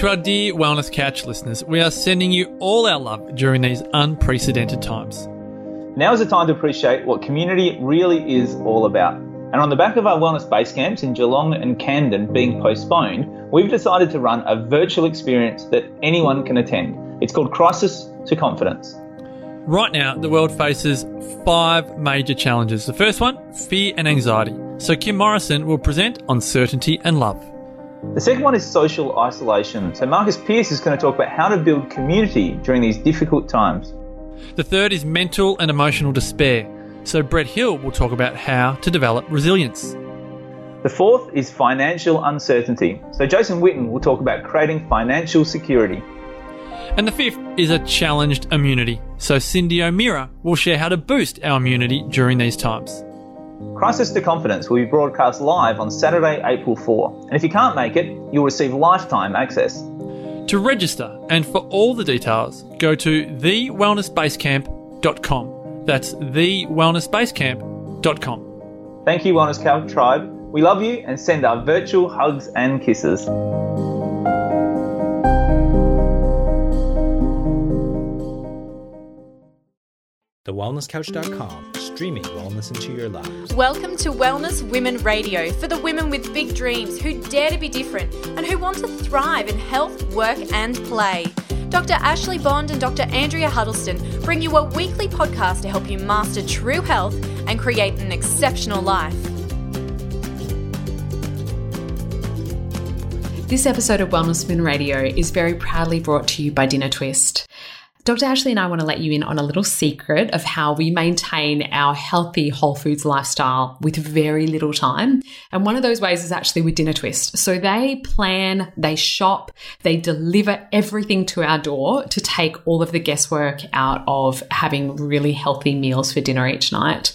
To our dear Wellness Couch listeners, we are sending you all our love during these unprecedented times. Now is the time to appreciate what community really is all about. And on the back of our wellness base camps in Geelong and Camden being postponed, we've decided to run a virtual experience that anyone can attend. It's called Crisis to Confidence. Right now, the world faces five major challenges. The first one, fear and anxiety. So Kim Morrison will present on certainty and love. The second one is social isolation. So Marcus Pearce is going to talk about how to build community during these difficult times. The third is mental and emotional despair. So Brett Hill will talk about how to develop resilience. The fourth is financial uncertainty. So Jason Witten will talk about creating financial security. And the fifth is a challenged immunity. So Cyndi O'Meara will share how to boost our immunity during these times. Crisis to Confidence will be broadcast live on Saturday, April 4. And if you can't make it, you'll receive lifetime access. To register and for all the details, go to thewellnessbasecamp.com. That's thewellnessbasecamp.com. Thank you, Wellness Couch Tribe. We love you and send our virtual hugs and kisses. TheWellnessCouch.com, streaming wellness into your lives. Welcome to Wellness Women Radio for the women with big dreams who dare to be different and who want to thrive in health, work, and play. Dr. Ashley Bond and Dr. Andrea Huddleston bring you a weekly podcast to help you master true health and create an exceptional life. This episode of Wellness Women Radio is very proudly brought to you by Dinner Twist. Dr. Ashley and I want to let you in on a little secret of how we maintain our healthy whole foods lifestyle with very little time. And one of those ways is actually with Dinner Twist. So they plan, they shop, they deliver everything to our door to take all of the guesswork out of having really healthy meals for dinner each night.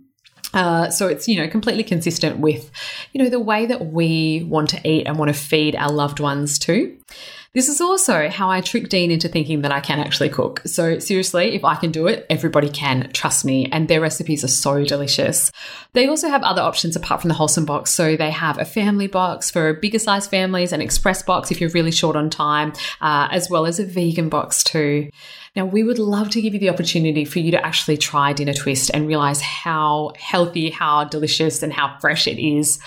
Uh, so it's you know completely consistent with you know the way that we want to eat and want to feed our loved ones too. This is also how I trick Dean into thinking that I can actually cook. So seriously, if I can do it, everybody can. Trust me. And their recipes are so delicious. They also have other options apart from the wholesome box. So they have a family box for bigger size families, an express box if you're really short on time, uh, as well as a vegan box too. Now, we would love to give you the opportunity for you to actually try Dinner Twist and realize how healthy, how delicious, and how fresh it is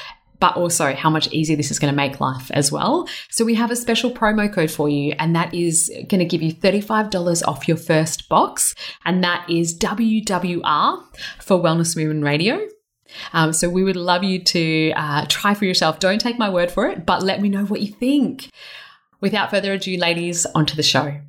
but also how much easier this is going to make life as well. So we have a special promo code for you, and that is going to give you $35 off your first box, and that is WWR for Wellness Women Radio. Um, so we would love you to uh, try for yourself. Don't take my word for it, but let me know what you think. Without further ado, ladies, onto the show.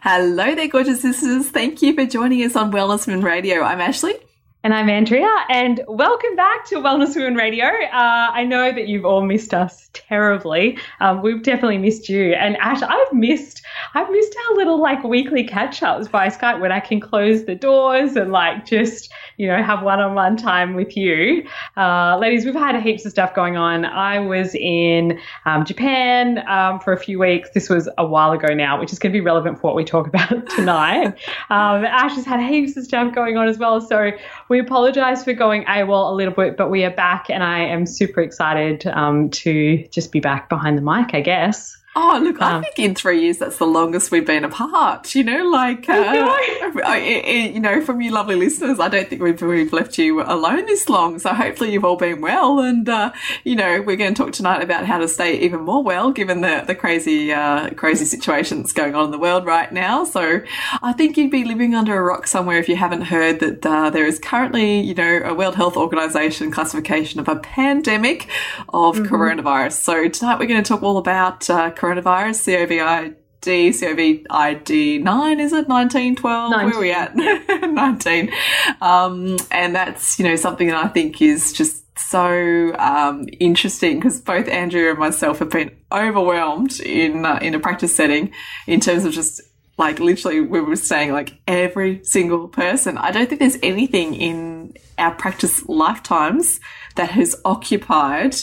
Hello there, gorgeous sisters. Thank you for joining us on Wellness Women Radio. I'm Ashley. And I'm Andrea, and welcome back to Wellness Women Radio. Uh, I know that you've all missed us terribly. Um, we've definitely missed you, and Ash, I've missed, I've missed our little like weekly catch ups by Skype when I can close the doors and like just you know have one on one time with you, uh, ladies. We've had heaps of stuff going on. I was in um, Japan um, for a few weeks. This was a while ago now, which is going to be relevant for what we talk about tonight. Um, Ash has had heaps of stuff going on as well, so we apologize for going AWOL a little bit, but we are back, and I am super excited um, to just be back behind the mic, I guess. Oh, look, I think in three years that's the longest we've been apart. You know, like, uh, know. you know, from you lovely listeners, I don't think we've, we've left you alone this long. So hopefully you've all been well. And, uh, you know, we're going to talk tonight about how to stay even more well given the, the crazy, uh, crazy situation that's going on in the world right now. So I think you'd be living under a rock somewhere if you haven't heard that uh, there is currently, you know, a World Health Organization classification of a pandemic of mm-hmm. coronavirus. So tonight we're going to talk all about uh, coronavirus, COVID, COVID 9, is it? 19, 12? 19. Where are we at? 19. Um, and that's, you know, something that I think is just so um, interesting because both Andrea and myself have been overwhelmed in uh, in a practice setting in terms of just like literally we were saying like every single person. I don't think there's anything in our practice lifetimes that has occupied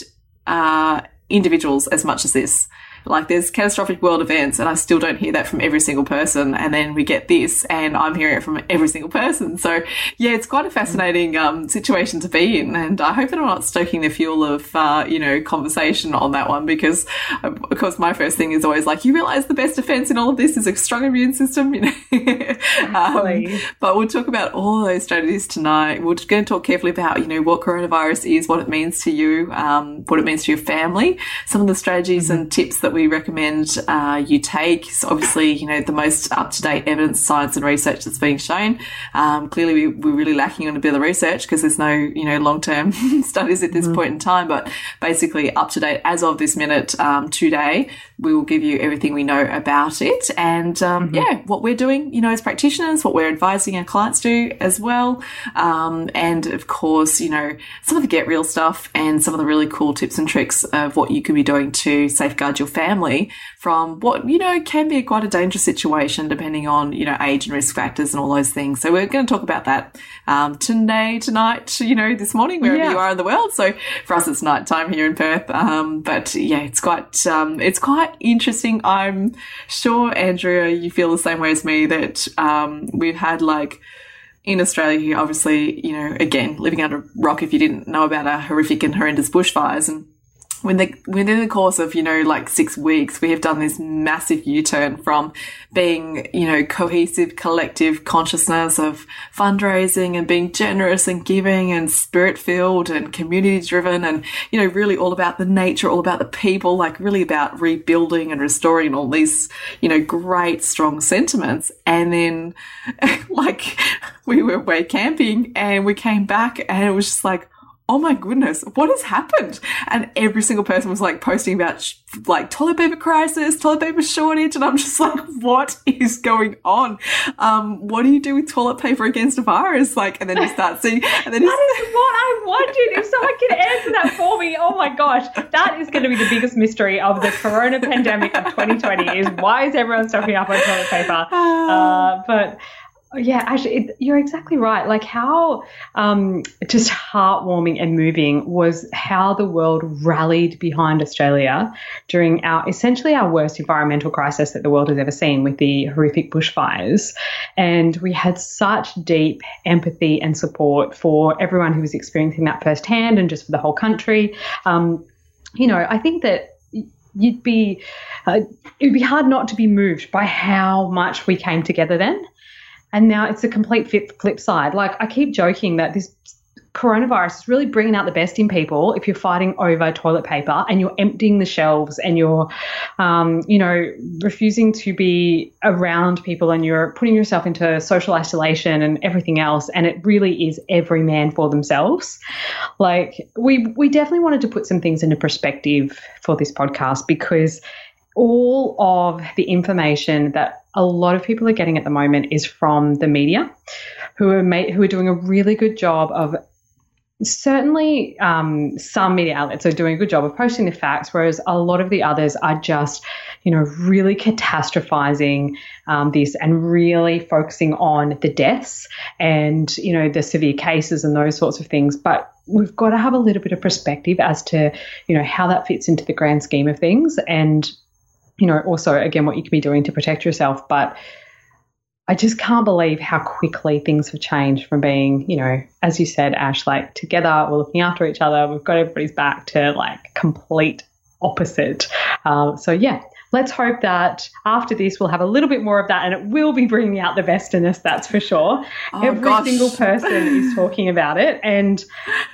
uh, individuals as much as this. Like there's catastrophic world events and I still don't hear that from every single person. And then we get this and I'm hearing it from every single person. So yeah, it's quite a fascinating um, situation to be in. And I hope that I'm not stoking the fuel of, uh, you know, conversation on that one because of course my first thing is always like, you realize the best defense in all of this is a strong immune system, you know. um, but we'll talk about all those strategies tonight. We're going to talk carefully about, you know, what coronavirus is, what it means to you, um, what it means to your family, some of the strategies mm-hmm. and tips that that we recommend uh, you take. Obviously, you know, the most up to date evidence, science, and research that's being shown. Um, clearly, we, we're really lacking on a bit of research because there's no, you know, long term studies at this mm-hmm. point in time. But basically, up to date as of this minute um, today, we will give you everything we know about it. And um, mm-hmm. yeah, what we're doing, you know, as practitioners, what we're advising our clients to do as well. Um, and of course, you know, some of the get real stuff and some of the really cool tips and tricks of what you could be doing to safeguard your family family from what, you know, can be quite a dangerous situation depending on, you know, age and risk factors and all those things. So we're going to talk about that um, today, tonight, you know, this morning, wherever yeah. you are in the world. So for us, it's night time here in Perth. Um, but yeah, it's quite, um, it's quite interesting. I'm sure, Andrea, you feel the same way as me that um, we've had like, in Australia, obviously, you know, again, living under a rock if you didn't know about our horrific and horrendous bushfires and when the, within the course of, you know, like six weeks, we have done this massive U-turn from being, you know, cohesive collective consciousness of fundraising and being generous and giving and spirit filled and community driven and, you know, really all about the nature, all about the people, like really about rebuilding and restoring all these, you know, great strong sentiments. And then like we were way camping and we came back and it was just like, oh my goodness, what has happened? And every single person was like posting about sh- like toilet paper crisis, toilet paper shortage. And I'm just like, what is going on? Um, what do you do with toilet paper against a virus? Like, and then you start seeing, and then that is what I wondered. If someone could answer that for me, oh my gosh, that is going to be the biggest mystery of the corona pandemic of 2020 is why is everyone stocking up on toilet paper? Uh, but yeah, actually, it, you're exactly right. Like how um, just heartwarming and moving was how the world rallied behind Australia during our essentially our worst environmental crisis that the world has ever seen with the horrific bushfires. And we had such deep empathy and support for everyone who was experiencing that firsthand and just for the whole country. Um, you know, I think that you'd be uh, it'd be hard not to be moved by how much we came together then and now it's a complete flip, side. Like I keep joking that this coronavirus is really bringing out the best in people if you're fighting over toilet paper and you're emptying the shelves and you're, um, you know, refusing to be around people and you're putting yourself into social isolation and everything else. And it really is every man for themselves. Like we we definitely wanted to put some things into perspective for this podcast because all of the information that a lot of people are getting at the moment is from the media, who are who are doing a really good job of. Certainly, um, some media outlets are doing a good job of posting the facts, whereas a lot of the others are just, you know, really catastrophizing um, this and really focusing on the deaths and, you know, the severe cases and those sorts of things. But we've got to have a little bit of perspective as to, you know, how that fits into the grand scheme of things and you know, also again what you can be doing to protect yourself. But I just can't believe how quickly things have changed from being, you know, as you said, Ash, like together, we're looking after each other, we've got everybody's back to like complete opposite. Um, so yeah, let's hope that after this we'll have a little bit more of that and it will be bringing out the best in us that's for sure oh, every gosh. single person is talking about it and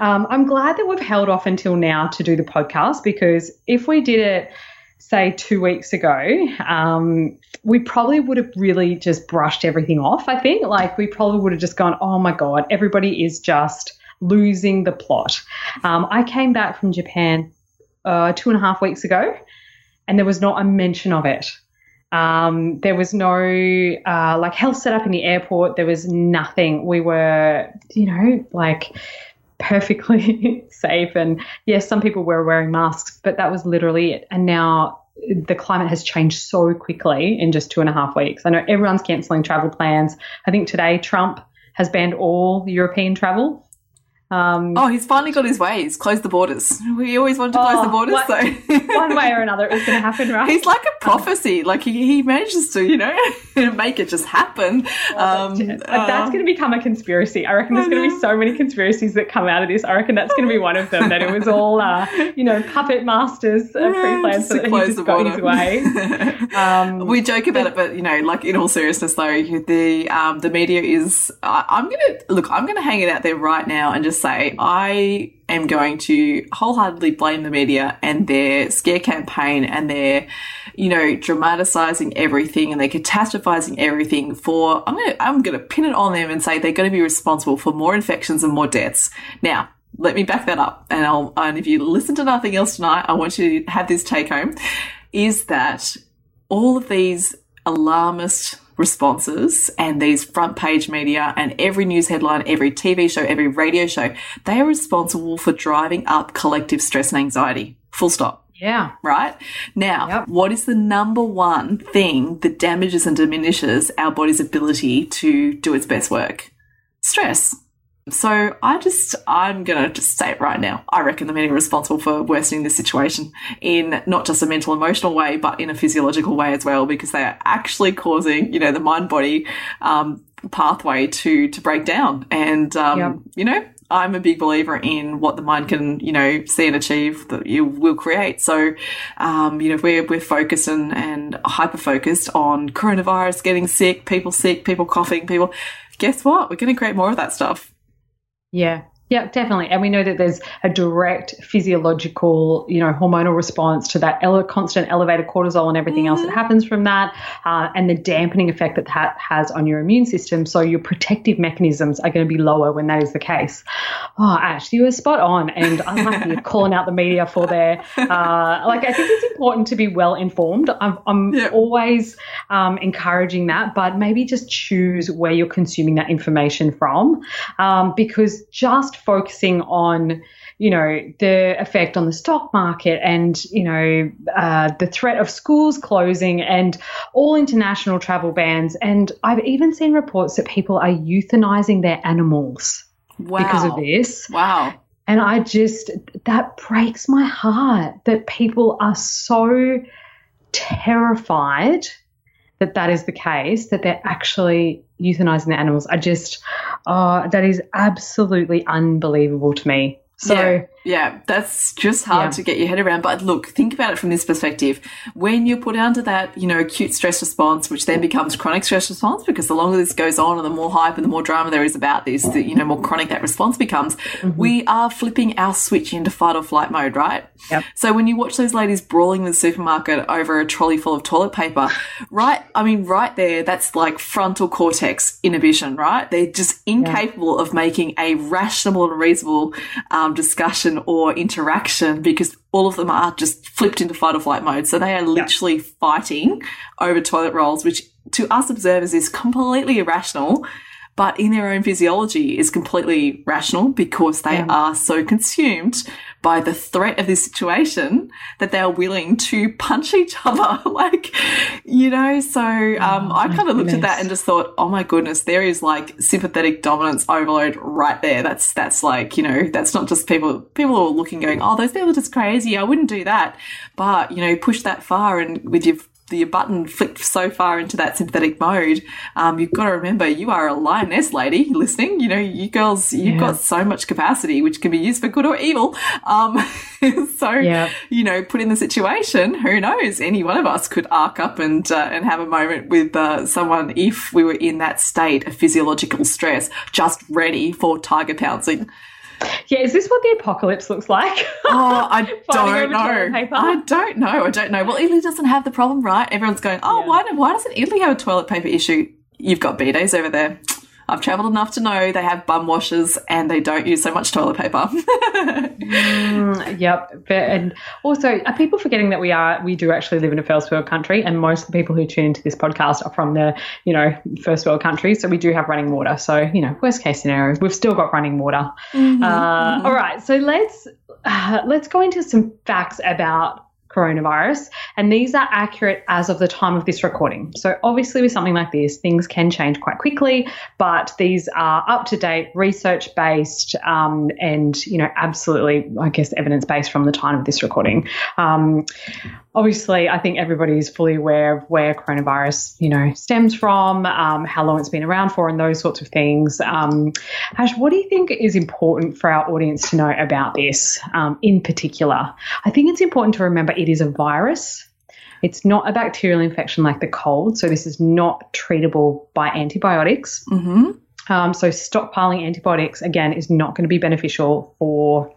um, i'm glad that we've held off until now to do the podcast because if we did it say two weeks ago, um, we probably would have really just brushed everything off. I think like we probably would have just gone, oh my god, everybody is just losing the plot. Um, I came back from Japan uh, two and a half weeks ago, and there was not a mention of it. Um, there was no uh, like health set up in the airport. There was nothing. We were, you know, like perfectly safe. And yes, some people were wearing masks, but that was literally it. And now the climate has changed so quickly in just two and a half weeks. I know everyone's cancelling travel plans. I think today Trump has banned all European travel. Um, oh, he's finally got his way. He's closed the borders. We always wanted to close the oh, borders, one, so one way or another, it's going to happen, right? He's like a prophecy. Like he, he manages to, you know, make it just happen. Oh, um, that's, uh, that's going to become a conspiracy. I reckon there's going to be so many conspiracies that come out of this. I reckon that's going to be one of them. That it was all, uh, you know, puppet masters uh, pre-planned so that he just got his way. Um, we joke about it, but you know, like in all seriousness, though, the um, the media is. I'm going to look. I'm going to hang it out there right now and just say I am going to wholeheartedly blame the media and their scare campaign and their, you know, dramatizing everything and they're catastrophizing everything for, I'm going to, I'm going to pin it on them and say they're going to be responsible for more infections and more deaths. Now, let me back that up. And I'll, and if you listen to nothing else tonight, I want you to have this take home is that all of these alarmist responses and these front page media and every news headline, every TV show, every radio show, they are responsible for driving up collective stress and anxiety. Full stop. Yeah. Right? Now, yep. what is the number one thing that damages and diminishes our body's ability to do its best work? Stress. So I just, I'm going to just say it right now. I reckon the media are responsible for worsening this situation in not just a mental emotional way, but in a physiological way as well, because they are actually causing, you know, the mind body, um, pathway to, to break down. And, um, yep. you know, I'm a big believer in what the mind can, you know, see and achieve that you will create. So, um, you know, if we're, we're focused and, and hyper focused on coronavirus, getting sick, people sick, people coughing, people, guess what? We're going to create more of that stuff. Yeah. Yeah, definitely. And we know that there's a direct physiological, you know, hormonal response to that ele- constant elevated cortisol and everything mm-hmm. else that mm-hmm. happens from that, uh, and the dampening effect that that has on your immune system. So your protective mechanisms are going to be lower when that is the case. Oh, Ash, you were spot on. And I like you calling out the media for their, uh, like, I think it's important to be well informed. I'm, I'm yeah. always um, encouraging that, but maybe just choose where you're consuming that information from um, because just focusing on you know the effect on the stock market and you know uh, the threat of schools closing and all international travel bans. And i've even seen reports that people are euthanizing their animals wow. because of this. Wow. And i just that breaks my heart that people are so terrified that that is the case, that they're actually euthanizing the animals. I just, oh, that is absolutely unbelievable to me. So yeah, yeah that's just hard yeah. to get your head around. But look, think about it from this perspective. When you're put under that, you know, acute stress response, which then becomes chronic stress response, because the longer this goes on and the more hype and the more drama there is about this, the you know, more chronic that response becomes, mm-hmm. we are flipping our switch into fight or flight mode, right? Yep. So when you watch those ladies brawling in the supermarket over a trolley full of toilet paper, right? I mean, right there, that's like frontal cortex inhibition, right? They're just incapable yeah. of making a rational and reasonable um, um, or interaction because all of them are just flipped into fight or flight mode. So they are literally yeah. fighting over toilet rolls, which to us observers is completely irrational but in their own physiology is completely rational because they yeah. are so consumed by the threat of this situation that they're willing to punch each other. like, you know, so um, oh, I kind of looked at that and just thought, oh my goodness, there is like sympathetic dominance overload right there. That's, that's like, you know, that's not just people, people are looking going, oh, those people are just crazy. I wouldn't do that. But, you know, push that far and with your the button flicked so far into that sympathetic mode, um, you've got to remember you are a lioness lady listening. You know, you girls, you've yeah. got so much capacity, which can be used for good or evil. Um, so, yeah. you know, put in the situation, who knows? Any one of us could arc up and, uh, and have a moment with uh, someone if we were in that state of physiological stress, just ready for tiger pouncing. Yeah, is this what the apocalypse looks like? Oh, I don't know. I don't know. I don't know. Well, Italy doesn't have the problem, right? Everyone's going, oh, yeah. why, why doesn't Italy have a toilet paper issue? You've got bidets over there. I've travelled enough to know they have bum washers and they don't use so much toilet paper. mm, yep. And also, are people forgetting that we are we do actually live in a first world country, and most of the people who tune into this podcast are from the you know first world countries. So we do have running water. So you know, worst case scenario, we've still got running water. Mm-hmm, uh, mm-hmm. All right. So let's uh, let's go into some facts about coronavirus, and these are accurate as of the time of this recording. So, obviously, with something like this, things can change quite quickly, but these are up to date, research based, um, and you know, absolutely, I guess, evidence based from the time of this recording. Um, obviously, I think everybody is fully aware of where coronavirus, you know, stems from, um, how long it's been around for, and those sorts of things. Um, Ash, what do you think is important for our audience to know about this um, in particular? I think it's important to remember it is a virus. It's not a bacterial infection like the cold, so this is not treatable by antibiotics. Mm-hmm. Um, so stockpiling antibiotics again is not going to be beneficial for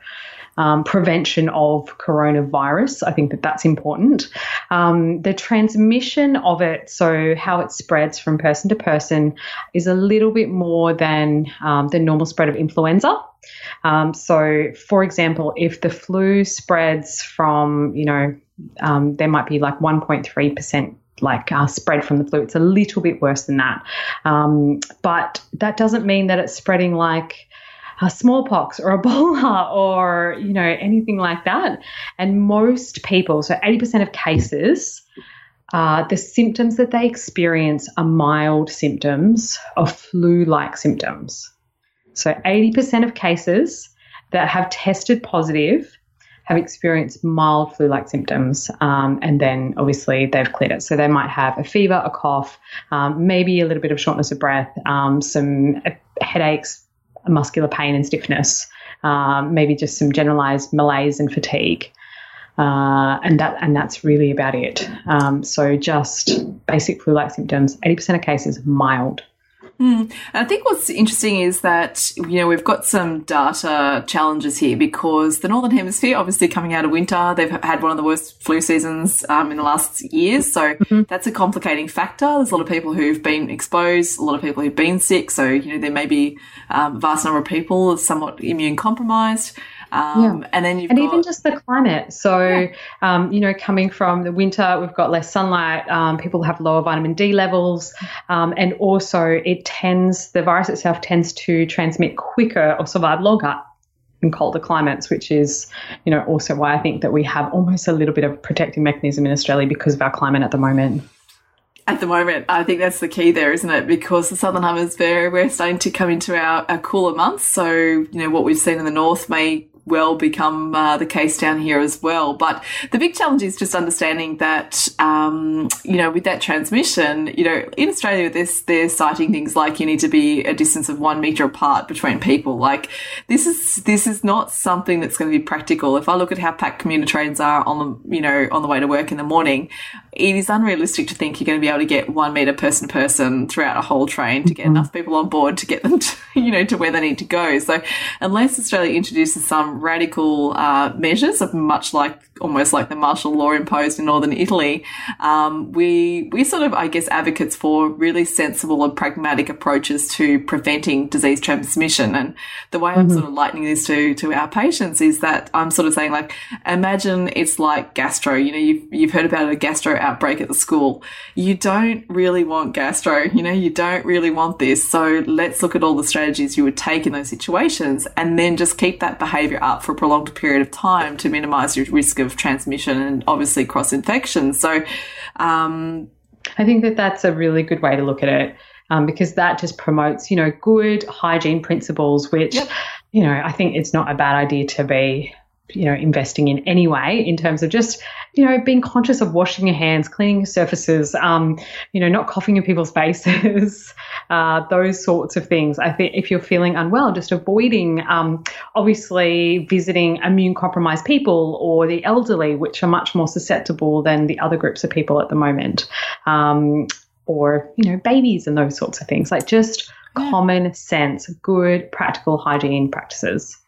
um, prevention of coronavirus. I think that that's important. Um, the transmission of it, so how it spreads from person to person, is a little bit more than um, the normal spread of influenza. Um, so, for example, if the flu spreads from, you know, um, there might be like 1.3% like uh, spread from the flu. It's a little bit worse than that. Um, but that doesn't mean that it's spreading like smallpox or Ebola or, you know, anything like that. And most people, so 80% of cases, uh, the symptoms that they experience are mild symptoms of flu like symptoms. So 80% of cases that have tested positive have experienced mild flu like symptoms, um, and then obviously they've cleared it. So they might have a fever, a cough, um, maybe a little bit of shortness of breath, um, some headaches, muscular pain and stiffness, um, maybe just some generalized malaise and fatigue. Uh, and that and that's really about it. Um, so just basic flu-like symptoms. Eighty percent of cases mild. Mm. I think what's interesting is that, you know, we've got some data challenges here because the Northern Hemisphere, obviously coming out of winter, they've had one of the worst flu seasons um, in the last years. So mm-hmm. that's a complicating factor. There's a lot of people who've been exposed, a lot of people who've been sick. So, you know, there may be um, a vast number of people somewhat immune compromised. Um, yeah. And then you've and got, even just the climate. So, yeah. um, you know, coming from the winter, we've got less sunlight. Um, people have lower vitamin D levels, um, and also it tends the virus itself tends to transmit quicker or survive longer in colder climates, which is, you know, also why I think that we have almost a little bit of protective mechanism in Australia because of our climate at the moment at the moment. I think that's the key there, isn't it? Because the southern hemisphere, we're starting to come into our, our cooler months. So, you know, what we've seen in the north may well become uh, the case down here as well. But the big challenge is just understanding that, um, you know, with that transmission, you know, in Australia, this, they're citing things like you need to be a distance of one meter apart between people. Like this is, this is not something that's going to be practical. If I look at how packed commuter trains are on the, you know, on the way to work in the morning, it is unrealistic to think you're going to be able to get one meter person to person throughout a whole train to get mm-hmm. enough people on board to get them to, you know, to where they need to go. So unless Australia introduces some radical uh, measures of much like almost like the martial law imposed in northern Italy, um, we we sort of I guess advocates for really sensible and pragmatic approaches to preventing disease transmission. And the way mm-hmm. I'm sort of lightening this to to our patients is that I'm sort of saying like, imagine it's like gastro. You know, you've you've heard about a gastro outbreak at the school. You don't really want gastro. You know, you don't really want this. So let's look at all the strategies you would take in those situations, and then just keep that behaviour up for a prolonged period of time to minimise your risk of of transmission and obviously cross infection. So, um, I think that that's a really good way to look at it. Um, because that just promotes, you know, good hygiene principles, which, yep. you know, I think it's not a bad idea to be you know investing in anyway in terms of just you know being conscious of washing your hands cleaning your surfaces um, you know not coughing in people's faces uh, those sorts of things. I think if you're feeling unwell just avoiding um, obviously visiting immune compromised people or the elderly which are much more susceptible than the other groups of people at the moment um, or you know babies and those sorts of things. Like just yeah. common sense good practical hygiene practices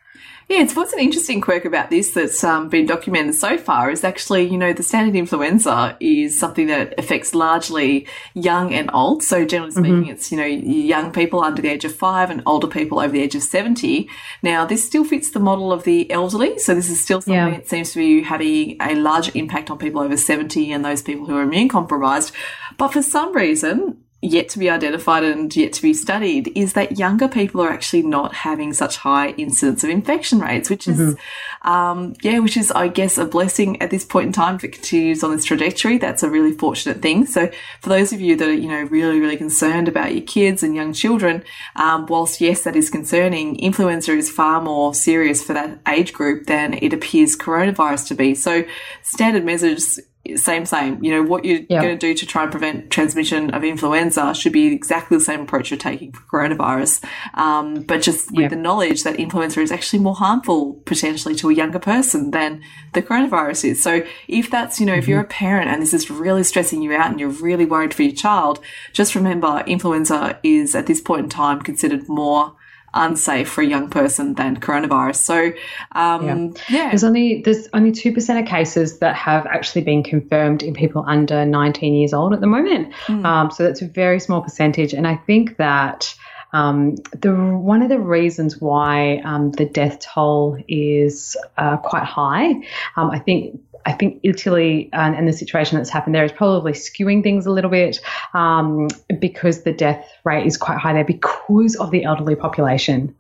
yeah, it's what's an interesting quirk about this that's um, been documented so far is actually, you know, the standard influenza is something that affects largely young and old. So generally speaking, mm-hmm. it's, you know, young people under the age of five and older people over the age of 70. Now, this still fits the model of the elderly. So this is still something yeah. that seems to be having a larger impact on people over 70 and those people who are immune compromised. But for some reason, yet to be identified and yet to be studied is that younger people are actually not having such high incidence of infection rates, which is, mm-hmm. um, yeah, which is, I guess, a blessing at this point in time. If it continues on this trajectory, that's a really fortunate thing. So for those of you that are, you know, really, really concerned about your kids and young children, um, whilst yes, that is concerning, influenza is far more serious for that age group than it appears coronavirus to be. So standard measures same, same. You know, what you're yeah. going to do to try and prevent transmission of influenza should be exactly the same approach you're taking for coronavirus. Um, but just with yeah. the knowledge that influenza is actually more harmful potentially to a younger person than the coronavirus is. So if that's, you know, mm-hmm. if you're a parent and this is really stressing you out and you're really worried for your child, just remember influenza is at this point in time considered more unsafe for a young person than coronavirus. So, um, yeah. yeah. there's only there's only two percent of cases that have actually been confirmed in people under 19 years old at the moment. Mm. Um, so that's a very small percentage, and I think that. Um, the one of the reasons why um, the death toll is uh, quite high, um, I think I think Italy and, and, the situation that's happened there is probably skewing things a little bit um, because the death rate is quite high there because of the elderly population.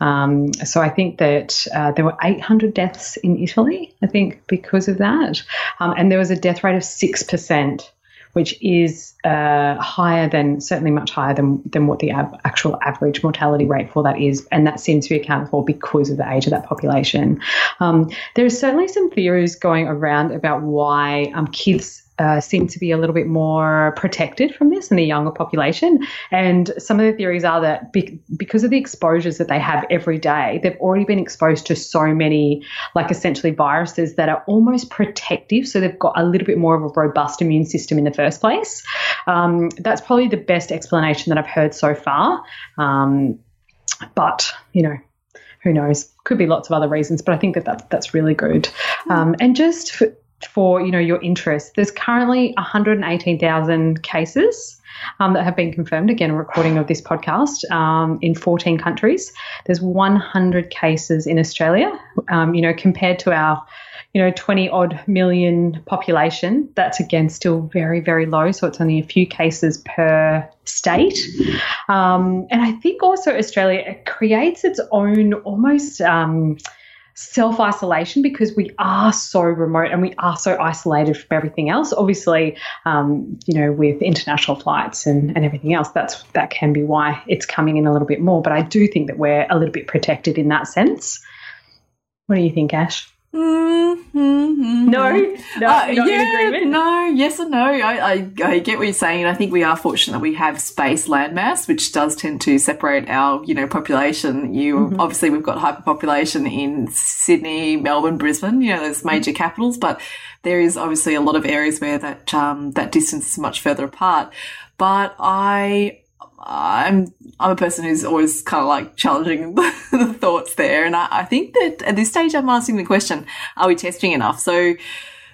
Um, so I think that uh, there were 800 deaths in Italy, I think, because of that. Um, and there was a death rate of 6% which is uh, higher than, certainly much higher than, than what the ab- actual average mortality rate for that is. And that seems to be accounted for because of the age of that population. Um, there are certainly some theories going around about why um, kids uh, seem to be a little bit more protected from this in the younger population. And some of the theories are that be- because of the exposures that they have every day, they've already been exposed to so many, like essentially viruses that are almost protective. So they've got a little bit more of a robust immune system in the first place. Um, that's probably the best explanation that I've heard so far. Um, but, you know, who knows? Could be lots of other reasons, but I think that, that that's really good. Um, and just for, for you know your interest. There's currently 118,000 cases um, that have been confirmed. Again, a recording of this podcast um, in 14 countries. There's 100 cases in Australia. Um, you know, compared to our you know 20 odd million population, that's again still very very low. So it's only a few cases per state. Um, and I think also Australia creates its own almost um, self isolation because we are so remote and we are so isolated from everything else. Obviously, um, you know, with international flights and, and everything else, that's that can be why it's coming in a little bit more. But I do think that we're a little bit protected in that sense. What do you think, Ash? Mm-hmm. No, no, uh, yeah, no, yes and no. I, I, I, get what you're saying, and I think we are fortunate that we have space landmass, which does tend to separate our, you know, population. You mm-hmm. obviously we've got hyperpopulation in Sydney, Melbourne, Brisbane, you know, those major capitals, but there is obviously a lot of areas where that um, that distance is much further apart. But I I'm I'm a person who's always kind of like challenging the thoughts there, and I, I, think that at this stage I'm asking the question: Are we testing enough? So,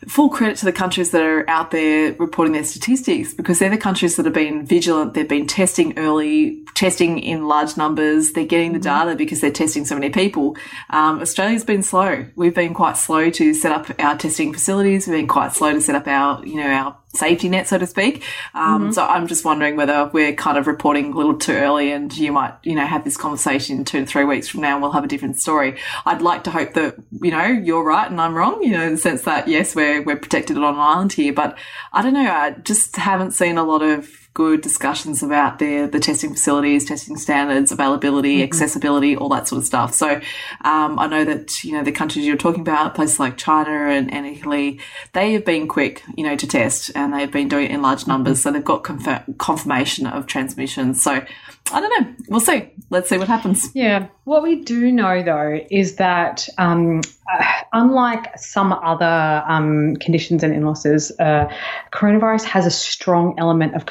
full credit to the countries that are out there reporting their statistics because they're the countries that have been vigilant. They've been testing early, testing in large numbers. They're getting the mm-hmm. data because they're testing so many people. Um, Australia's been slow. We've been quite slow to set up our testing facilities. We've been quite slow to set up our, you know, our safety net, so to speak. Um, mm-hmm. So I'm just wondering whether we're kind of reporting a little too early and you might, you know, have this conversation two to three weeks from now and we'll have a different story. I'd like to hope that, you know, you're right and I'm wrong, you know, in the sense that yes, we're, we're protected on an island here, but I don't know. I just haven't seen a lot of good discussions about the the testing facilities, testing standards, availability, mm-hmm. accessibility, all that sort of stuff. So um, I know that you know the countries you're talking about, places like China and, and Italy, they have been quick, you know, to test, and they've been doing it in large numbers, so they've got confirm- confirmation of transmission. So I don't know. We'll see. Let's see what happens. Yeah. What we do know, though, is that um, uh, unlike some other um, conditions and illnesses, uh, coronavirus has a strong element of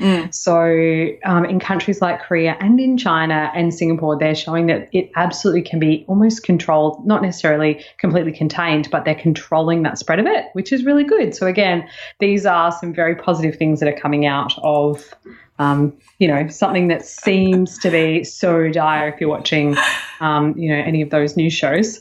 Mm. So, um, in countries like Korea and in China and Singapore, they're showing that it absolutely can be almost controlled, not necessarily completely contained, but they're controlling that spread of it, which is really good. So, again, these are some very positive things that are coming out of um, you know, something that seems to be so dire if you're watching um, you know, any of those news shows.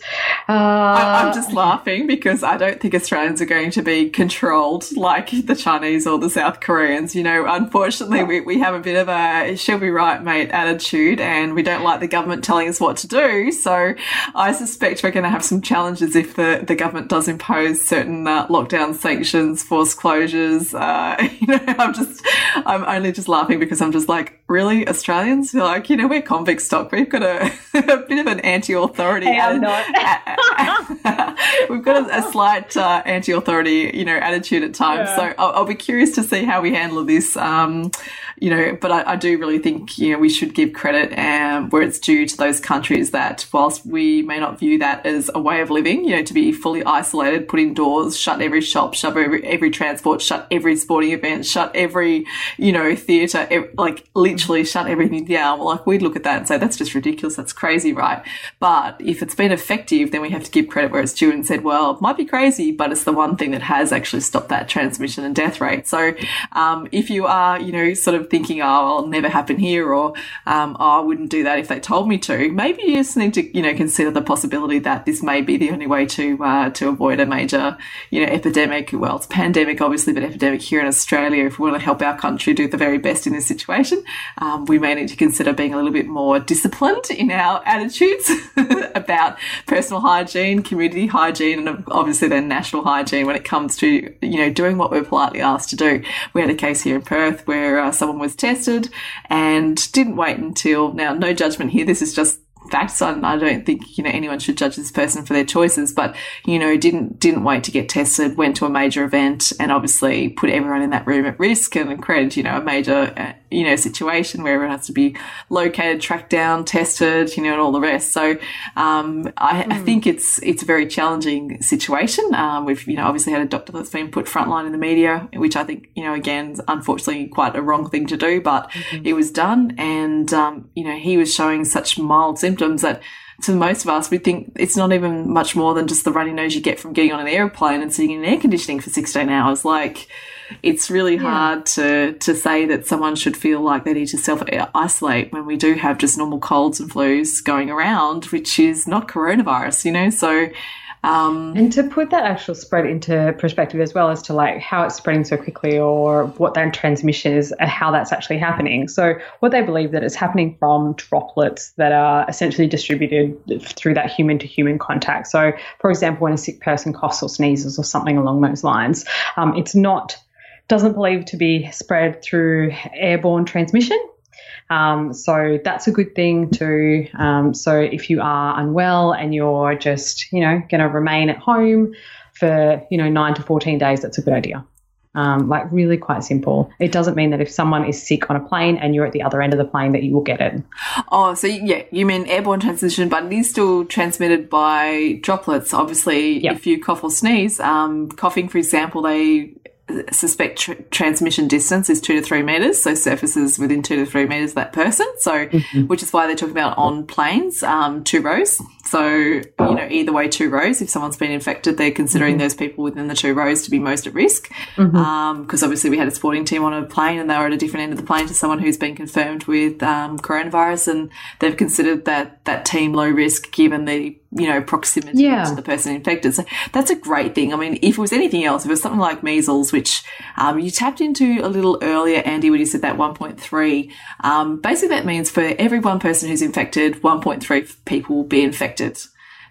Uh, I, am just laughing because I don't think Australians are going to be controlled like the Chinese or the South Koreans. You know, unfortunately, we, we have a bit of a she'll be right, mate attitude, and we don't like the government telling us what to do. So I suspect we're going to have some challenges if the, the government does impose certain uh, lockdown sanctions, forced closures. Uh, you know, I'm just, I'm only just laughing because I'm just like, really, Australians? You're like, you know, we're convict stock. We've got a, a bit of an anti-authority. Hey, I'm not. we've got a, a slight uh, anti-authority, you know, attitude at times. Yeah. So I'll, I'll, be curious to see how we handle this. Um, you know, but I, I, do really think, you know, we should give credit um, where it's due to those countries that whilst we may not view that as a way of living, you know, to be fully isolated, put indoors, shut every shop, shut every, every transport, shut every sporting event, shut every, you know, theatre, like literally shut everything down. Like we'd look at that and say, that's just ridiculous. That's crazy, right? But if it's been effective, then we have to give credit where it's due and said, well, it might be crazy, but it's the one thing that has actually stopped that transmission and death rate. So, um, if you are, you know, sort of thinking, oh, it'll never happen here, or um, oh, I wouldn't do that if they told me to. Maybe you just need to, you know, consider the possibility that this may be the only way to uh, to avoid a major, you know, epidemic. Well, it's pandemic, obviously, but epidemic here in Australia. If we want to help our country do the very best in this situation, um, we may need to consider being a little bit more disciplined in our attitudes about personal hygiene, community hygiene, and obviously then national hygiene when it comes to, you know, doing what we're politely asked to do. We had a case here in Perth where uh, someone was tested and didn't wait until now. No judgment here. This is just facts. I, I don't think you know anyone should judge this person for their choices, but you know didn't didn't wait to get tested, went to a major event, and obviously put everyone in that room at risk and created you know a major uh, you know situation where everyone has to be located, tracked down, tested, you know, and all the rest. So um, I, mm. I, hmm. think it's it's a very challenging situation. Um, we've you know obviously had a doctor that's been put frontline in the media, which I think you know again unfortunately quite a wrong thing to do, but mm-hmm. it was done, and um, you know he was showing such mild symptoms symptoms that to most of us, we think it's not even much more than just the runny nose you get from getting on an airplane and sitting in air conditioning for 16 hours. Like, it's really yeah. hard to, to say that someone should feel like they need to self isolate when we do have just normal colds and flus going around, which is not coronavirus, you know? So, um, and to put that actual spread into perspective as well as to like how it's spreading so quickly or what that transmission is and how that's actually happening. So what they believe that it's happening from droplets that are essentially distributed through that human to human contact. So for example, when a sick person coughs or sneezes or something along those lines, um, it's not doesn't believe to be spread through airborne transmission. Um, so that's a good thing too. Um, so if you are unwell and you're just, you know, going to remain at home for, you know, nine to 14 days, that's a good idea. Um, like really quite simple. It doesn't mean that if someone is sick on a plane and you're at the other end of the plane that you will get it. Oh, so yeah, you mean airborne transmission, but it is still transmitted by droplets. Obviously, yep. if you cough or sneeze, um, coughing, for example, they suspect tr- transmission distance is two to three meters, so surfaces within two to three meters of that person. So, mm-hmm. which is why they're talking about on planes, um, two rows. So, you know, either way, two rows. If someone's been infected, they're considering mm-hmm. those people within the two rows to be most at risk. Because mm-hmm. um, obviously, we had a sporting team on a plane, and they were at a different end of the plane to someone who's been confirmed with um, coronavirus, and they've considered that that team low risk given the you know, proximity yeah. to the person infected. So that's a great thing. I mean, if it was anything else, if it was something like measles, which um, you tapped into a little earlier, Andy, when you said that 1.3, um, basically that means for every one person who's infected, 1.3 people will be infected.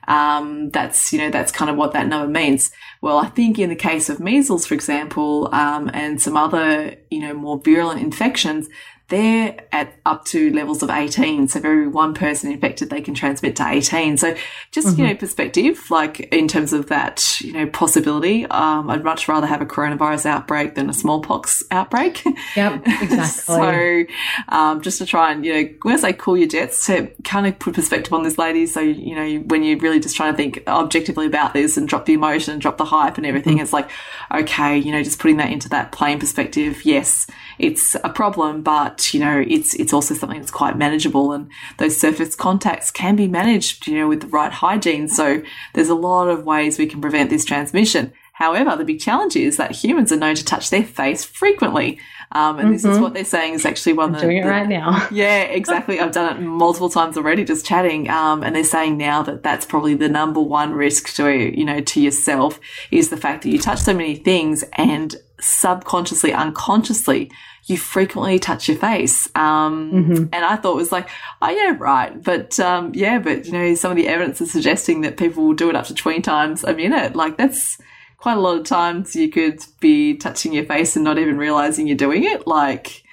Um, that's, you know, that's kind of what that number means. Well, I think in the case of measles, for example, um, and some other, you know, more virulent infections, they're at up to levels of 18. So for every one person infected, they can transmit to 18. So just, mm-hmm. you know, perspective, like in terms of that, you know, possibility, um, I'd much rather have a coronavirus outbreak than a smallpox outbreak. Yep, exactly. so, um, just to try and, you know, when I say cool your jets, to kind of put perspective on this lady. So, you know, when you're really just trying to think objectively about this and drop the emotion and drop the hype and everything, mm-hmm. it's like, okay, you know, just putting that into that plain perspective. Yes, it's a problem, but you know, it's it's also something that's quite manageable, and those surface contacts can be managed, you know, with the right hygiene. So there's a lot of ways we can prevent this transmission. However, the big challenge is that humans are known to touch their face frequently. Um, and this is what they're saying is actually one I'm that doing it that- right now. yeah, exactly. I've done it multiple times already, just chatting. Um, and they're saying now that that's probably the number one risk to you know to yourself is the fact that you touch so many things and subconsciously, unconsciously, you frequently touch your face. Um, and I thought it was like, oh yeah, right. But um, yeah, but you know, some of the evidence is suggesting that people will do it up to twenty times a minute. Like that's quite a lot of times you could be touching your face and not even realizing you're doing it. Like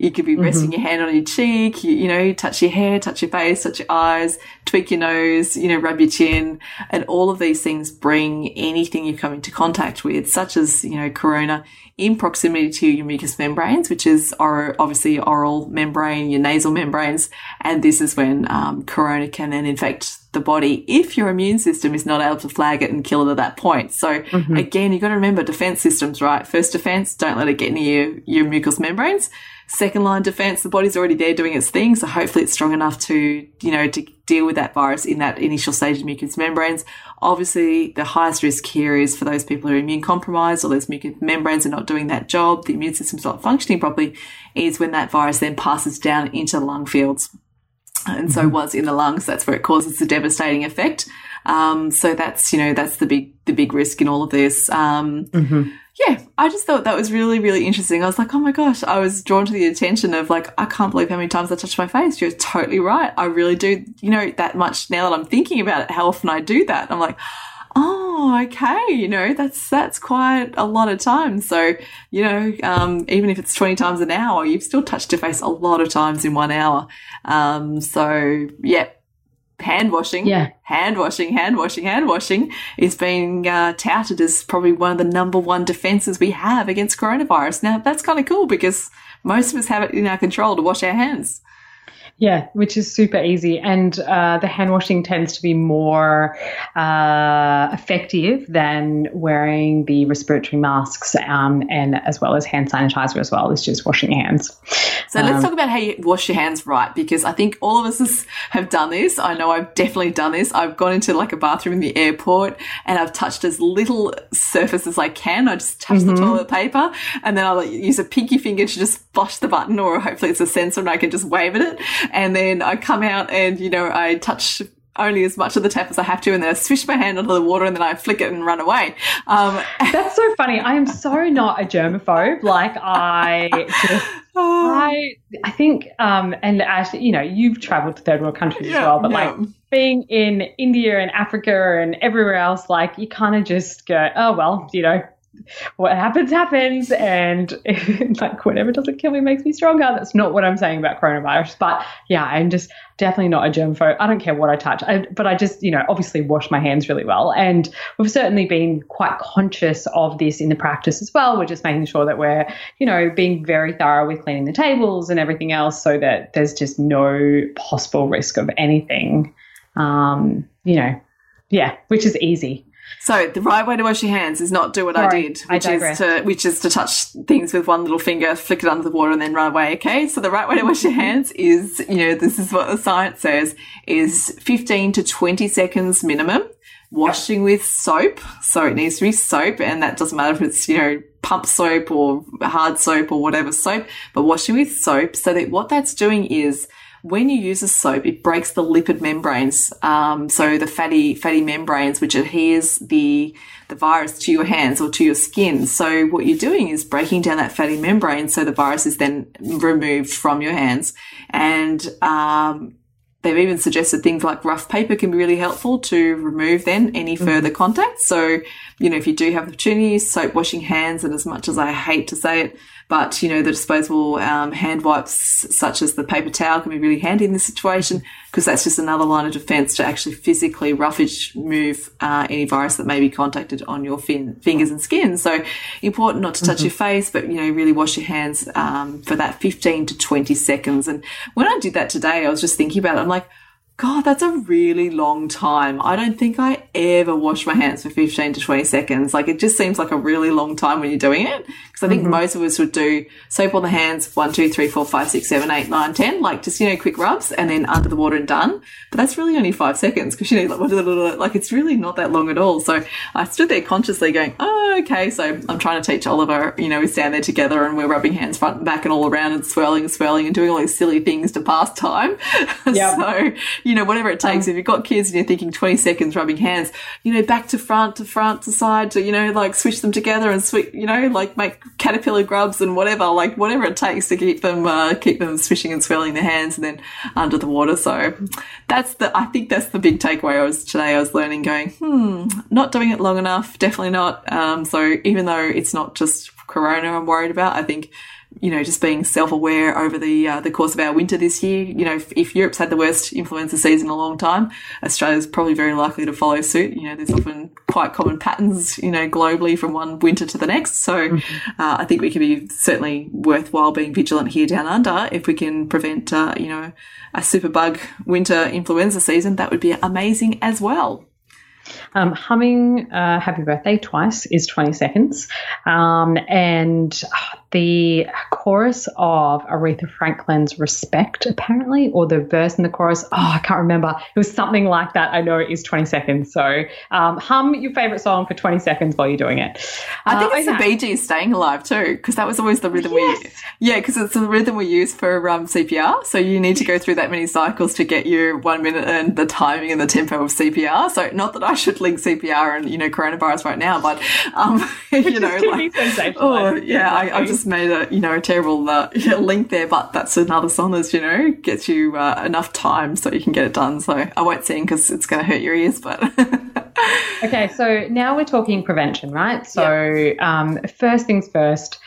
you could be resting your hand on your cheek, you, you know, touch your hair, touch your face, touch your eyes, tweak your nose, you know, rub your chin. And all of these things bring anything you come into contact with, such as, you know, corona in proximity to your mucous membranes, which is or obviously your oral membrane, your nasal membranes. And this is when um, corona can then infect the body if your immune system is not able to flag it and kill it at that point. So again, you've got to remember defense systems, right? First defense, don't let it get near your mucous membranes. Second line defense, the body's already there doing its thing. So hopefully it's strong enough to, you know, to deal with that virus in that initial stage of mucous membranes. Obviously, the highest risk here is for those people who are immune compromised or those mucous membranes are not doing that job, the immune system's not functioning properly, is when that virus then passes down into the lung fields. And so once in the lungs, that's where it causes the devastating effect. Um, so that's, you know, that's the big, the big risk in all of this. Um, yeah, I just thought that was really, really interesting. I was like, oh my gosh, I was drawn to the attention of like, I can't believe how many times I touch my face. You're totally right. I really do, you know, that much now that I'm thinking about it, how often I do that. I'm like, oh, okay, you know, that's, that's quite a lot of times. So, you know, um, even if it's 20 times an hour, you've still touched your face a lot of times in one hour. Um, so yeah, hand washing, Yeah. hand washing, hand washing, hand washing is being uh, touted as probably one of the number one defenses we have against coronavirus. Now, that's kind of cool because most of us have it in our control to wash our hands. Yeah, which is super easy. And uh, the hand washing tends to be more uh, effective than wearing the respiratory masks um, and as well as hand sanitizer as well. It's just washing your hands. So let's talk about how you wash your hands right because I think all of us have done this. I know I've definitely done this. I've gone into like a bathroom in the airport and I've touched as little surface as I can. I just touch the toilet paper and then I'll like, use a pinky finger to just flush the button or hopefully it's a sensor and I can just wave at it. And then I come out and, you know, I touch only as much of the tap as I have to and then I swish my hand under the water and then I flick it and run away. Um, That's so funny. I am so not a germaphobe. Like I just I I think um and actually, you know, you've traveled to third world countries as well, but yeah. like being in India and Africa and everywhere else, like you kind of just go, oh well, you know, what happens happens, and like whatever doesn't kill me makes me stronger. That's not what I'm saying about coronavirus, but yeah, I'm just definitely not a germaphobe. I don't care what I touch, I, but I just you know obviously wash my hands really well, and we've certainly been quite conscious of this in the practice as well. We're just making sure that we're you know being very thorough with cleaning the tables and everything else, so that there's just no possible risk of anything. Um, you know, yeah, which is easy. So the right way to wash your hands is not do what I Sorry, did, I which is to which is to touch things with one little finger, flick it under the water, and then run away. Okay, so the right way to wash your hands is, you know, this is what the science says is fifteen to twenty seconds minimum. Washing with soap, so it needs to be soap, and that doesn't matter if it's you know pump soap or hard soap or whatever soap, but washing with soap. So that what that's doing is when you use a soap, it breaks the lipid membranes. Um, so the fatty fatty membranes, which adheres the the virus to your hands or to your skin. So what you're doing is breaking down that fatty membrane, so the virus is then removed from your hands. And um, they've even suggested things like rough paper can be really helpful to remove then any further contact. So you know if you do have the opportunity, soap washing hands, and as much as I hate to say it. But you know the disposable um, hand wipes, such as the paper towel, can be really handy in this situation because that's just another line of defence to actually physically roughage move uh, any virus that may be contacted on your fin- fingers and skin. So important not to touch your face, but you know really wash your hands um, for that 15 to 20 seconds. And when I did that today, I was just thinking about it. I'm like, God, that's a really long time. I don't think I ever wash my hands for 15 to 20 seconds. Like, it just seems like a really long time when you're doing it. Because I think Mm-hmm. most of us would do soap on the hands, one, two, three, four, five, six, seven, eight, nine, ten, like just, you know, quick rubs and then under the water and done. But that's really only five seconds because, you know, like, like it's really not that long at all. So I stood there consciously going, oh, okay. So I'm trying to teach Oliver, you know, we stand there together and we're rubbing hands front and back and all around and swirling and swirling and doing all these silly things to pass time. Yep. so, you know, whatever it takes. if you've got kids and you're thinking 20 seconds rubbing hands, you know, back to front to front to side to, you know, like switch them together and switch, you know, like make caterpillar grubs and whatever, like whatever it takes to keep them, uh, keep them swishing and swirling their hands and then under the water. So that's the, I think that's the big takeaway I was today. I was learning going, hmm, not doing it long enough. Definitely not. Um, so even though it's not just Corona I'm worried about, I think you know, just being self-aware over the uh, the course of our winter this year. You know, if, if Europe's had the worst influenza season in a long time, Australia's probably very likely to follow suit. You know, there's often quite common patterns, you know, globally from one winter to the next. So, uh, I think we can be certainly worthwhile being vigilant here down under if we can prevent, uh, you know, a superbug winter influenza season. That would be amazing as well. Um, humming uh, happy birthday twice is 20 seconds. Um, and uh, the chorus of Aretha Franklin's Respect, apparently, or the verse in the chorus, oh, I can't remember. It was something like that. I know it is 20 seconds. So um, hum your favorite song for 20 seconds while you're doing it. I think Uh, it's okay. the Bee Gees staying alive too, because that was always the rhythm we, yeah, because it's the rhythm we use for um, CPR. So you need to go through that many cycles to get your one minute and the timing and the tempo of CPR. So not that I should link CPR and you know coronavirus right now, but um, you know, Just to be like, oh yeah, I, just made a you know a terrible uh, link there, but that's another song that's you know gets you uh, enough time so you can get it done. So I won't sing because it's going to hurt your ears, but. Okay, so now we're talking prevention, right? So, um, first things first,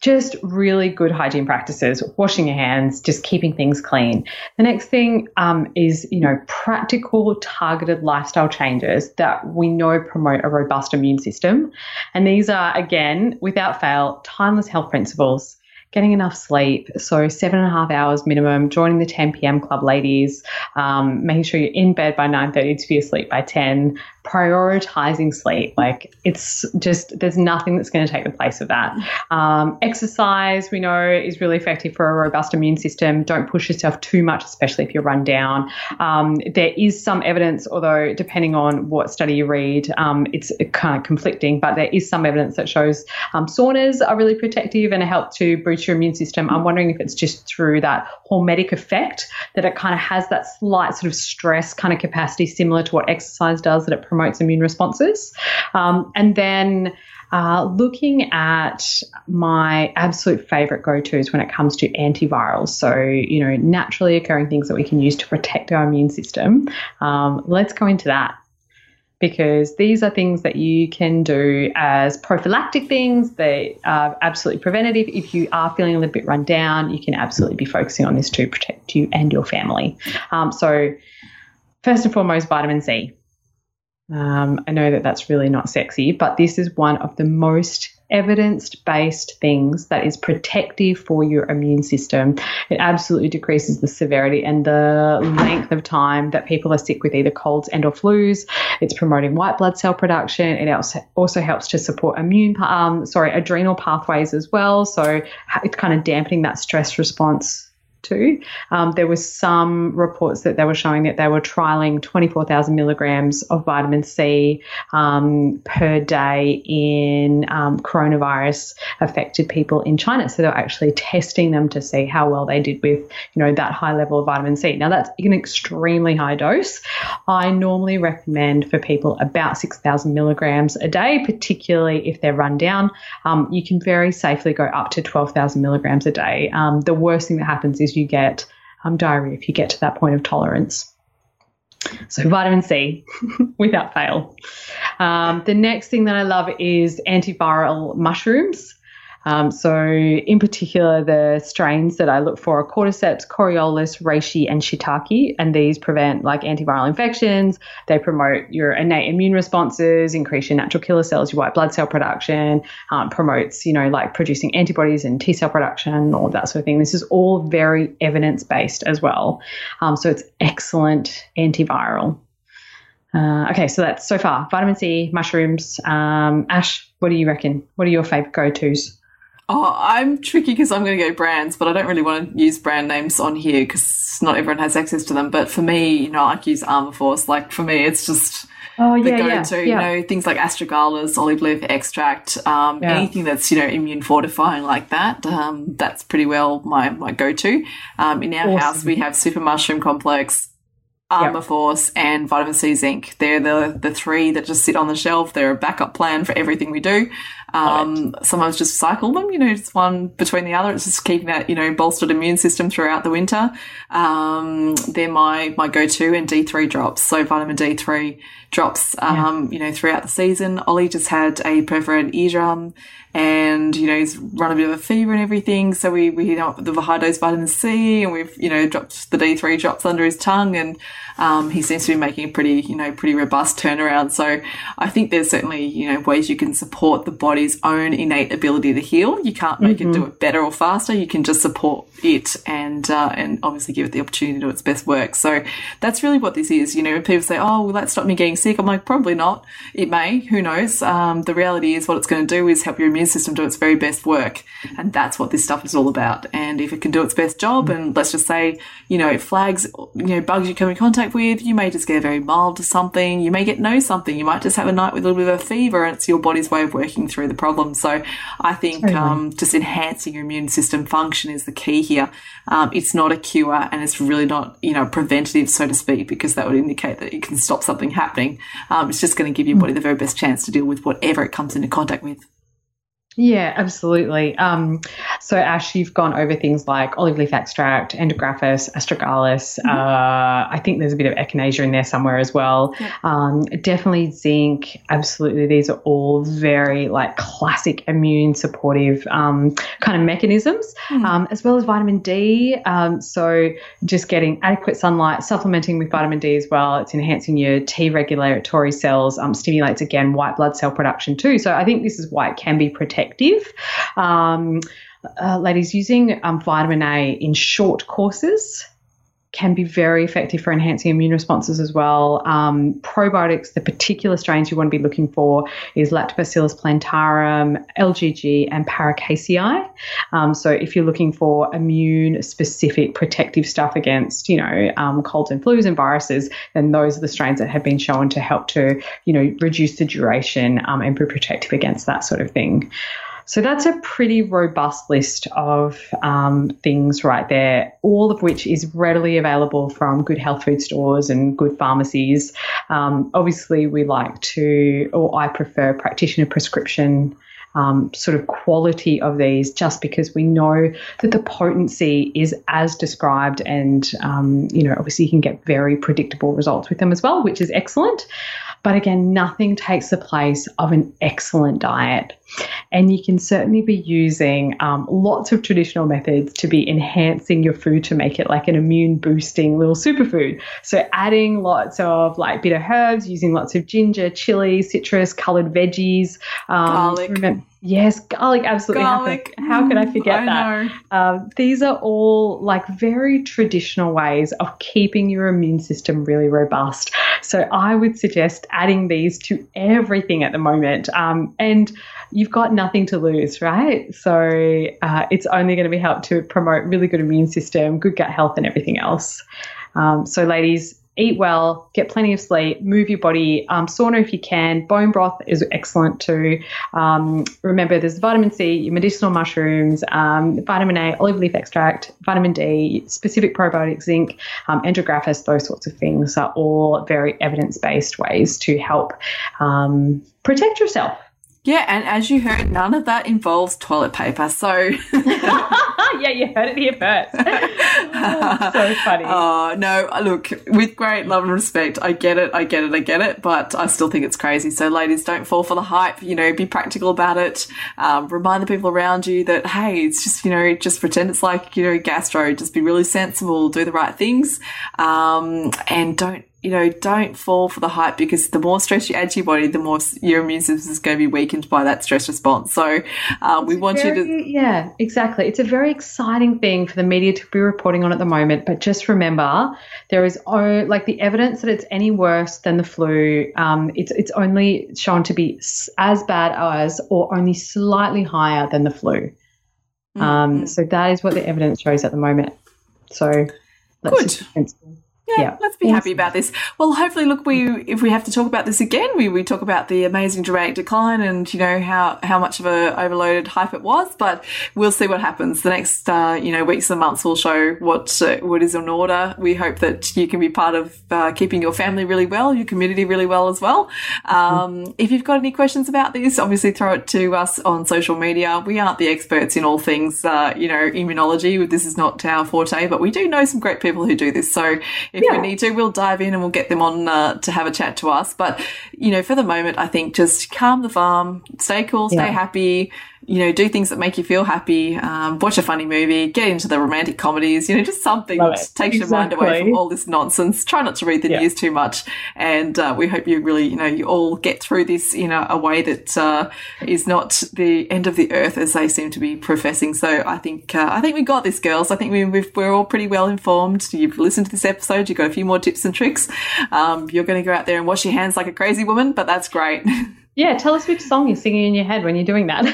just really good hygiene practices, washing your hands, just keeping things clean. The next thing um, is, you know, practical, targeted lifestyle changes that we know promote a robust immune system. And these are, again, without fail, timeless health principles. Getting enough sleep, so seven and a half hours minimum. Joining the 10 p.m. club, ladies. Um, making sure you're in bed by 9:30 to be asleep by 10 prioritizing sleep. Like it's just, there's nothing that's going to take the place of that. Um, exercise, we know, is really effective for a robust immune system. Don't push yourself too much, especially if you're run down. Um, there is some evidence, although depending on what study you read, um, it's kind of conflicting, but there is some evidence that shows um, saunas are really protective and help to boost your immune system. I'm wondering if it's just through that hormetic effect that it kind of has that slight sort of stress kind of capacity similar to what exercise does, that it promotes immune responses. Um, and then uh, looking at my absolute favorite go tos when it comes to antivirals. So, you know, naturally occurring things that we can use to protect our immune system. Um, let's go into that because these are things that you can do as prophylactic things. They are absolutely preventative. If you are feeling a little bit run down, you can absolutely be focusing on this to protect you and your family. Um, so, first and foremost, vitamin C. Um, I know that that's really not sexy, but this is one of the most evidence based things that is protective for your immune system. It absolutely decreases the severity and the length of time that people are sick with either colds and or flus. It's promoting white blood cell production. It also also helps to support immune, um, sorry, adrenal pathways as well. So it's kind of dampening that stress response Um, there was some reports that they were showing that they were trialing 24,000 milligrams of vitamin C um, per day in um, coronavirus affected people in China. So they were actually testing them to see how well they did with, you know, that high level of vitamin C. Now that's an extremely high dose. I normally recommend for people about 6,000 milligrams a day, particularly if they're run down. Um, you can very safely go up to 12,000 milligrams a day. Um, the worst thing that happens is you get um, diarrhea if you get to that point of tolerance. So, vitamin C without fail. Um, the next thing that I love is antiviral mushrooms. Um, so, in particular, the strains that I look for are cordyceps, coriolus, reishi, and shiitake, and these prevent like antiviral infections. They promote your innate immune responses, increase your natural killer cells, your white blood cell production, um, promotes you know like producing antibodies and T cell production, all that sort of thing. This is all very evidence based as well. Um, so it's excellent antiviral. Uh, okay, so that's so far vitamin C, mushrooms. Um, Ash, what do you reckon? What are your favorite go tos? Oh, I'm tricky because I'm going to go brands, but I don't really want to use brand names on here because not everyone has access to them. But for me, you know, I like use ArmaForce. Like for me, it's just oh, yeah, the go-to. Yeah, you know, things like astragalus, olive leaf extract, um, Yeah. anything that's you know immune fortifying like that. Um, that's pretty well my my go-to. Um, in our Awesome. house, we have Super Mushroom Complex. ArmaForce and Vitamin C Zinc. They're the the three that just sit on the shelf. They're a backup plan for everything we do. Um, sometimes just cycle them, you know, just one between the other. It's just keeping that, you know, bolstered immune system throughout the winter. Um, they're my, my go-to and D3 drops. So vitamin D3 drops, um, you know, throughout the season. Ollie just had a perforated eardrum and, you know, he's run a bit of a fever and everything. So we, we hit up the high dose vitamin C and we've, you know, dropped the D3 drops under his tongue and, um, he seems to be making a pretty, you know, pretty robust turnaround. So I think there's certainly, you know, ways you can support the body's own innate ability to heal. You can't make it do it better or faster. You can just support it and, uh, and obviously give it the opportunity to do its best work. So that's really what this is. You know, people say, oh, will that stop me getting sick? I'm like, probably not. It may. Who knows? Um, the reality is what it's going to do is help your immune system do its very best work. And that's what this stuff is all about. And if it can do its best job, and let's just say, you know, it flags, you know, bugs you come in contact with, you may just get very mild to something. You may get no something. You might just have a night with a little bit of a fever and it's your body's way of working through the problem. So I think, um, just enhancing your immune system function is the key here. Um, it's not a cure and it's really not, you know, preventative, so to speak, because that would indicate that it can stop something happening. Um, it's just going to give your body the very best chance to deal with whatever it comes into contact with. Yeah, absolutely. Um, so, Ash, you've gone over things like olive leaf extract, andrographis, astragalus. Uh, I think there's a bit of echinacea in there somewhere as well. Um, definitely zinc. Absolutely, these are all very like classic immune supportive um, kind of mechanisms, um, as well as vitamin D. Um, so, just getting adequate sunlight, supplementing with vitamin D as well. It's enhancing your T regulatory cells, um, stimulates again white blood cell production too. So, I think this is why it can be protective. Um, uh, ladies, using um, vitamin A in short courses can be very effective for enhancing immune responses as well. Um, probiotics, the particular strains you want to be looking for is Lactobacillus plantarum, LGG, and Paracasei. Um, so if you're looking for immune specific protective stuff against, you know, um, colds and flus and viruses, then those are the strains that have been shown to help to, you know, reduce the duration um, and be protective against that sort of thing. So that's a pretty robust list of um, things right there, all of which is readily available from good health food stores and good pharmacies. Um, obviously, we like to, or I prefer practitioner prescription. Um, sort of quality of these, just because we know that the potency is as described, and um, you know, obviously, you can get very predictable results with them as well, which is excellent. But again, nothing takes the place of an excellent diet. And you can certainly be using um, lots of traditional methods to be enhancing your food to make it like an immune boosting little superfood. So, adding lots of like bitter herbs, using lots of ginger, chili, citrus, colored veggies, um, Garlic. remem- yes, garlic, absolutely. How could- How could, I forget I that? know. Um, these are all like very traditional ways of keeping your immune system really robust. So I would suggest adding these to everything at the moment. Um, and you've got nothing to lose, right? So uh, it's only going to be helped to promote really good immune system, good gut health, and everything else. Um, so, ladies, eat well, get plenty of sleep, move your body, um, sauna if you can. Bone broth is excellent too. Um, remember, there's vitamin C, medicinal mushrooms, um, vitamin A, olive leaf extract, vitamin D, specific probiotic zinc, um, andrographis, those sorts of things are all very evidence based ways to help um, protect yourself. Yeah, and as you heard, none of that involves toilet paper. So, yeah, you heard it here first. Oh, so funny. Oh, no, look, with great love and respect, I get it, I get it, I get it, but I still think it's crazy. So, ladies, don't fall for the hype. You know, be practical about it. Um, remind the people around you that, hey, it's just, you know, just pretend it's like, you know, gastro. Just be really sensible, do the right things, um, and don't you know, don't fall for the hype because the more stress you add to your body, the more your immune system is going to be weakened by that stress response. So uh, we want very, you to. Yeah, exactly. It's a very exciting thing for the media to be reporting on at the moment. But just remember, there is oh, like the evidence that it's any worse than the flu. Um, it's it's only shown to be as bad as or only slightly higher than the flu. Mm-hmm. Um, so that is what the evidence shows at the moment. So let's Good yeah, yeah, let's be happy about this. Well, hopefully, look, we if we have to talk about this again, we, we talk about the amazing dramatic decline and you know how how much of a overloaded hype it was. But we'll see what happens. The next uh, you know weeks and months will show what uh, what is in order. We hope that you can be part of uh, keeping your family really well, your community really well as well. Um, mm-hmm. If you've got any questions about this, obviously throw it to us on social media. We aren't the experts in all things uh, you know immunology. This is not our forte, but we do know some great people who do this. So if yeah. we need to, we'll dive in and we'll get them on uh, to have a chat to us. But, you know, for the moment, I think just calm the farm, stay cool, stay yeah. happy, you know, do things that make you feel happy, um, watch a funny movie, get into the romantic comedies, you know, just something that takes exactly. your mind away from all this nonsense. Try not to read the yeah. news too much. And uh, we hope you really, you know, you all get through this in a, a way that uh, is not the end of the earth as they seem to be professing. So I think, uh, I think we got this, girls. I think we, are all pretty well informed. You've listened to this episode. You've got a few more tips and tricks. Um, you're going to go out there and wash your hands like a crazy woman, but that's great. Yeah, tell us which song you're singing in your head when you're doing that.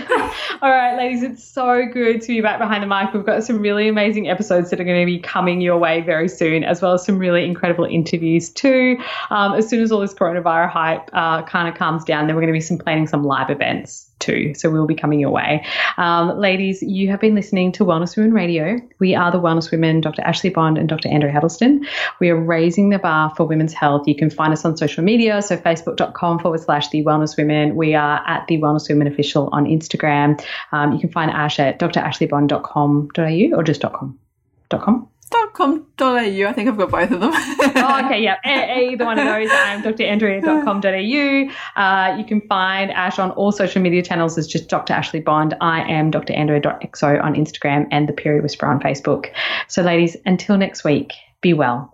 All right, ladies, it's so good to be back behind the mic. We've got some really amazing episodes that are going to be coming your way very soon, as well as some really incredible interviews too. Um, as soon as all this coronavirus hype uh, kind of calms down, then we're going to be some planning some live events too. So we'll be coming your way. Um, ladies, you have been listening to Wellness Women Radio. We are the Wellness Women, Dr. Ashley Bond and Dr. Andrea Huddleston. We are raising the bar for women's health. You can find us on social media. So facebook.com forward slash the Wellness Women. We are at the Wellness Women official on Instagram. Um, you can find Ash at drashleyBond.com.au or just .com. .com? .com.au. I think I've got both of them. oh, okay, yeah. either one of those. I'm drandrea.com.au. Uh, you can find Ash on all social media channels as just Dr. Ashley Bond. I am drandrea.exo on Instagram and The Period Whisperer on Facebook. So, ladies, until next week, be well.